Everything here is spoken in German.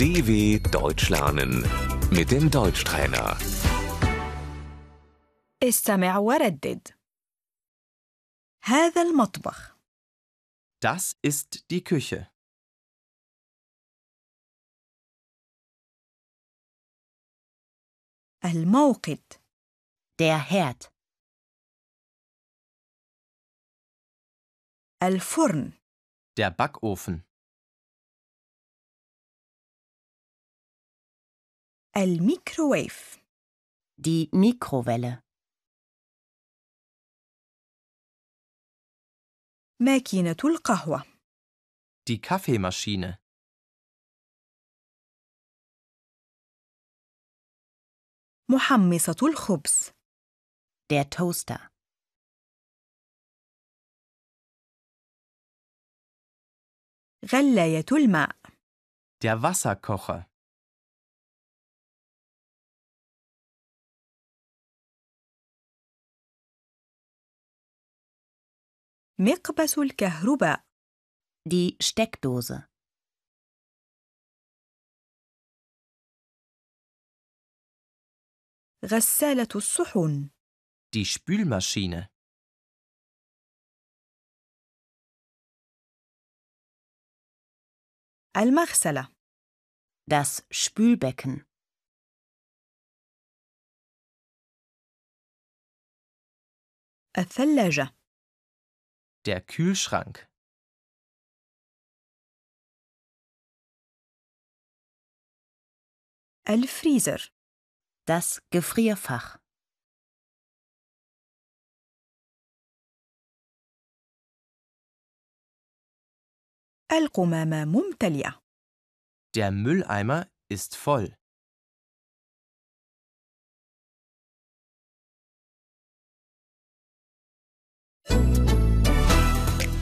DW Deutsch lernen mit dem Deutschtrainer. استمع وردد هذا المطبخ Das ist die Küche. الموقد Der Herd. الفرن Der Backofen. الميكروويف Die Mikrowelle. ماكينة القهوة Die Kaffeemaschine. محمصة الخبز Der Toaster. غلاية الماء Der Wasserkocher. مقبس الكهرباء Die Steckdose. غسالة الصحون Die Spülmaschine. المغسلة Das Spülbecken. الثلاجة Der Kühlschrank. الفريزر Das Gefrierfach. القمامة ممتلئة Der Mülleimer ist voll.